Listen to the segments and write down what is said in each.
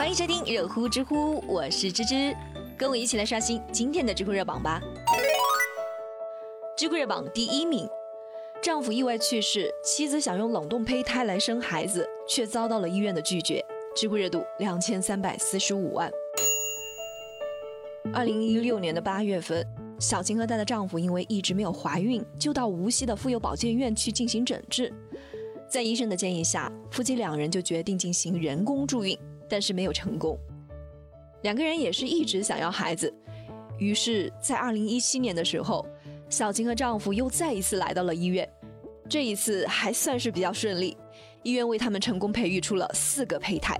欢迎收听热乎知乎，我是芝芝，跟我一起来刷新今天的知乎热榜吧。知乎热榜第一名，丈夫意外去世，妻子想用冷冻胚胎来生孩子，却遭到了医院的拒绝。知乎热度两千三百四十五万。二零一六年的八月份，小琴和她的丈夫因为一直没有怀孕，就到无锡的妇幼保健院去进行诊治。在医生的建议下，夫妻两人就决定进行人工助孕，但是没有成功。两个人也是一直想要孩子，于是，在二零一七年的时候，小琴和丈夫又再一次来到了医院。这一次还算是比较顺利，医院为他们成功培育出了四个胚胎。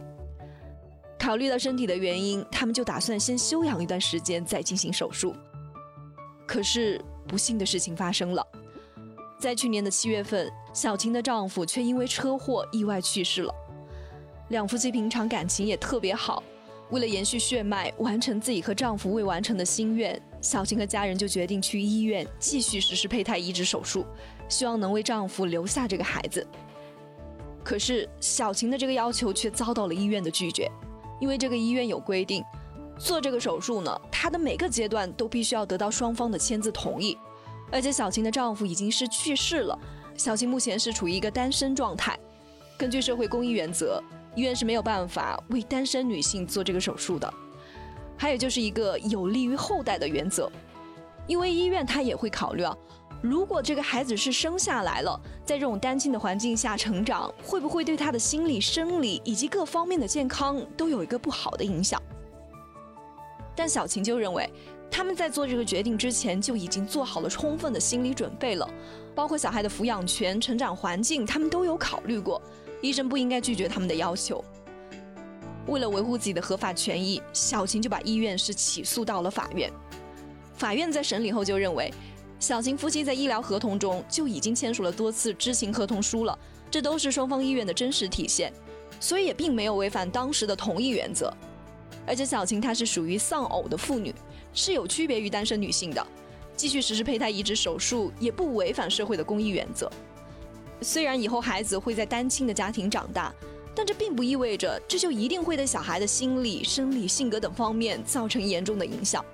考虑到身体的原因，他们就打算先休养一段时间再进行手术。可是不幸的事情发生了，在去年的七月份，小琴的丈夫却因为车祸意外去世了。两夫妻平常感情也特别好，为了延续血脉，完成自己和丈夫未完成的心愿，小琴和家人就决定去医院继续实施胚胎移植手术，希望能为丈夫留下这个孩子。可是小琴的这个要求却遭到了医院的拒绝。因为这个医院有规定，做这个手术呢，她的每个阶段都必须要得到双方的签字同意，而且小琴的丈夫已经是去世了，小琴目前是处于一个单身状态。根据社会公益原则，医院是没有办法为单身女性做这个手术的。还有就是一个有利于后代的原则，因为医院他也会考虑啊。如果这个孩子是生下来了，在这种单亲的环境下成长，会不会对他的心理、生理以及各方面的健康都有一个不好的影响？但小琴就认为，他们在做这个决定之前就已经做好了充分的心理准备了，包括小孩的抚养权、成长环境，他们都有考虑过。医生不应该拒绝他们的要求。为了维护自己的合法权益，小琴就把医院是起诉到了法院。法院在审理后就认为。小琴夫妻在医疗合同中就已经签署了多次知情合同书了，这都是双方意愿的真实体现，所以也并没有违反当时的同意原则。而且小琴她是属于丧偶的妇女，是有区别于单身女性的，继续实施胚胎移植手术也不违反社会的公益原则。虽然以后孩子会在单亲的家庭长大，但这并不意味着这就一定会对小孩的心理、生理、性格等方面造成严重的影响。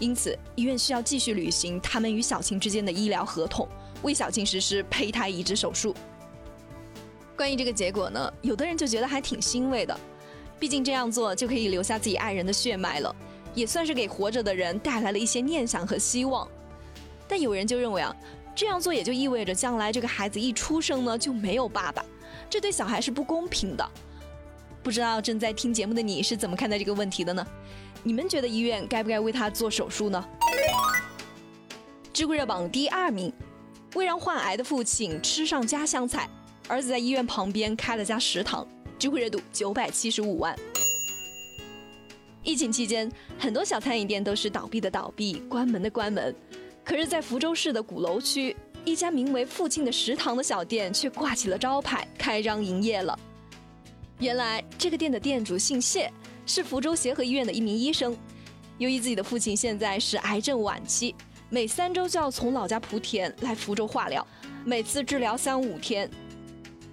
因此，医院需要继续履行他们与小琴之间的医疗合同，为小琴实施胚胎移植手术。关于这个结果呢，有的人就觉得还挺欣慰的，毕竟这样做就可以留下自己爱人的血脉了，也算是给活着的人带来了一些念想和希望。但有人就认为啊，这样做也就意味着将来这个孩子一出生呢就没有爸爸，这对小孩是不公平的。不知道正在听节目的你是怎么看待这个问题的呢？你们觉得医院该不该为他做手术呢？知乎热榜第二名，为让患癌的父亲吃上家乡菜，儿子在医院旁边开了家食堂。知乎热度九百七十五万。疫情期间，很多小餐饮店都是倒闭的倒闭，关门的关门。可是，在福州市的鼓楼区，一家名为“父亲的食堂”的小店却挂起了招牌，开张营业了。原来，这个店的店主姓谢。是福州协和医院的一名医生，由于自己的父亲现在是癌症晚期，每三周就要从老家莆田来福州化疗，每次治疗三五天。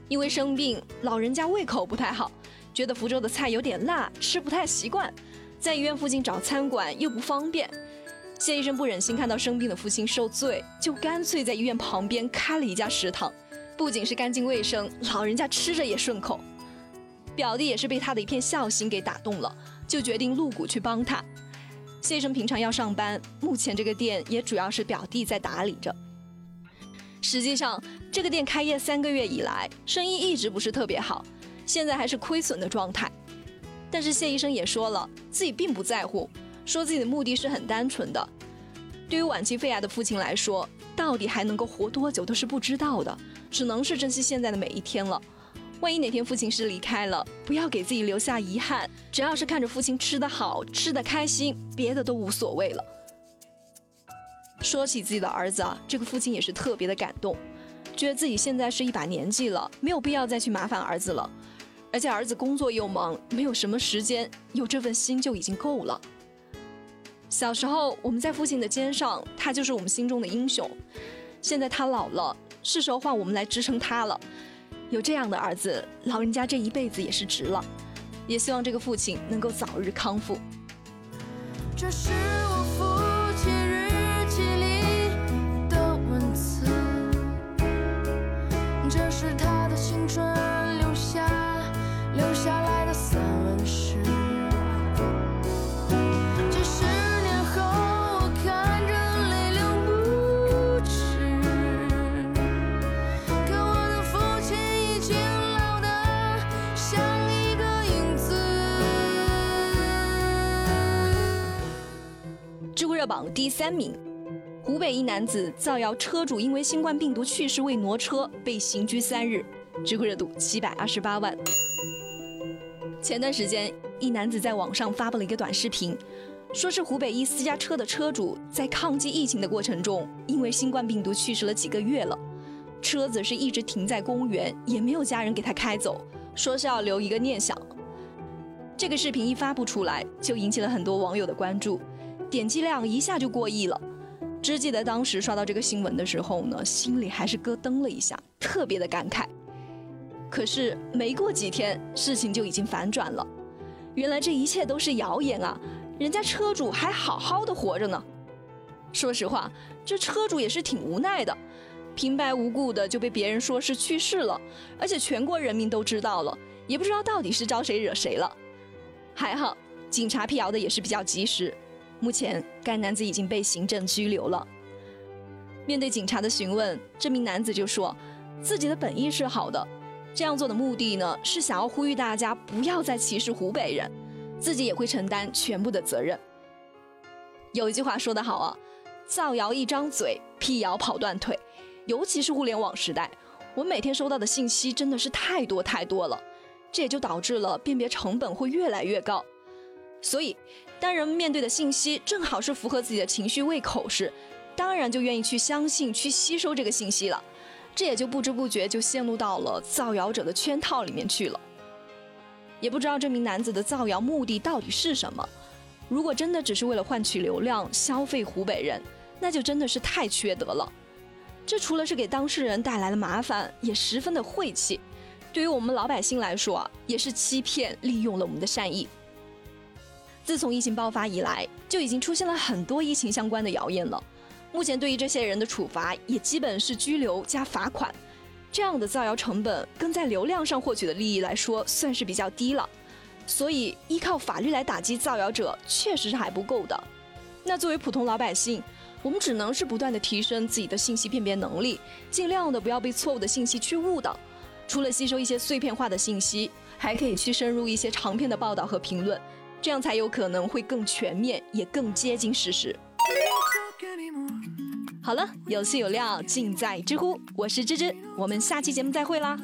因为生病，老人家胃口不太好，觉得福州的菜有点辣，吃不太习惯，在医院附近找餐馆又不方便。谢医生不忍心看到生病的父亲受罪，就干脆在医院旁边开了一家食堂，不仅是干净卫生，老人家吃着也顺口。表弟也是被他的一片孝心给打动了，就决定入股去帮他。谢医生平常要上班，目前这个店也主要是表弟在打理着。实际上，这个店开业三个月以来，生意一直不是特别好，现在还是亏损的状态。但是谢医生也说了，自己并不在乎，说自己的目的是很单纯的。对于晚期肺癌的父亲来说，到底还能够活多久都是不知道的，只能是珍惜现在的每一天了。万一哪天父亲是离开了，不要给自己留下遗憾。只要是看着父亲吃得好、吃得开心，别的都无所谓了。说起自己的儿子啊，这个父亲也是特别的感动，觉得自己现在是一把年纪了，没有必要再去麻烦儿子了。而且儿子工作又忙，没有什么时间，有这份心就已经够了。小时候我们在父亲的肩上，他就是我们心中的英雄。现在他老了，是时候换我们来支撑他了。有这样的儿子，老人家这一辈子也是值了。也希望这个父亲能够早日康复。这是知乎热榜第三名，湖北一男子造谣车主因为新冠病毒去世未挪车，被刑拘三日，知乎热度七百二十八万。前段时间，一男子在网上发布了一个短视频，说是湖北一私家车的车主在抗击疫情的过程中，因为新冠病毒去世了几个月了，车子是一直停在公园，也没有家人给他开走，说是要留一个念想。这个视频一发布出来，就引起了很多网友的关注。点击量一下就过亿了。只记得当时刷到这个新闻的时候呢，心里还是咯噔了一下，特别的感慨。可是没过几天，事情就已经反转了。原来这一切都是谣言啊！人家车主还好好的活着呢。说实话，这车主也是挺无奈的，平白无故的就被别人说是去世了，而且全国人民都知道了，也不知道到底是招谁惹谁了。还好，警察辟谣的也是比较及时。目前，该男子已经被行政拘留了。面对警察的询问，这名男子就说，自己的本意是好的，这样做的目的呢，是想要呼吁大家不要再歧视湖北人，自己也会承担全部的责任。有一句话说得好啊，造谣一张嘴，辟谣跑断腿。尤其是互联网时代，我每天收到的信息真的是太多太多了，这也就导致了辨别成本会越来越高。所以，当人们面对的信息正好是符合自己的情绪胃口时，当然就愿意去相信、去吸收这个信息了。这也就不知不觉就陷入到了造谣者的圈套里面去了。也不知道这名男子的造谣目的到底是什么。如果真的只是为了换取流量、消费湖北人，那就真的是太缺德了。这除了是给当事人带来了麻烦，也十分的晦气。对于我们老百姓来说，也是欺骗、利用了我们的善意。自从疫情爆发以来，就已经出现了很多疫情相关的谣言了。目前对于这些人的处罚也基本是拘留加罚款，这样的造谣成本跟在流量上获取的利益来说，算是比较低了。所以依靠法律来打击造谣者，确实是还不够的。那作为普通老百姓，我们只能是不断的提升自己的信息辨别能力，尽量的不要被错误的信息去误导。除了吸收一些碎片化的信息，还可以去深入一些长篇的报道和评论。这样才有可能会更全面，也更接近事实。好了，有趣有料尽在知乎，我是芝芝，我们下期节目再会啦。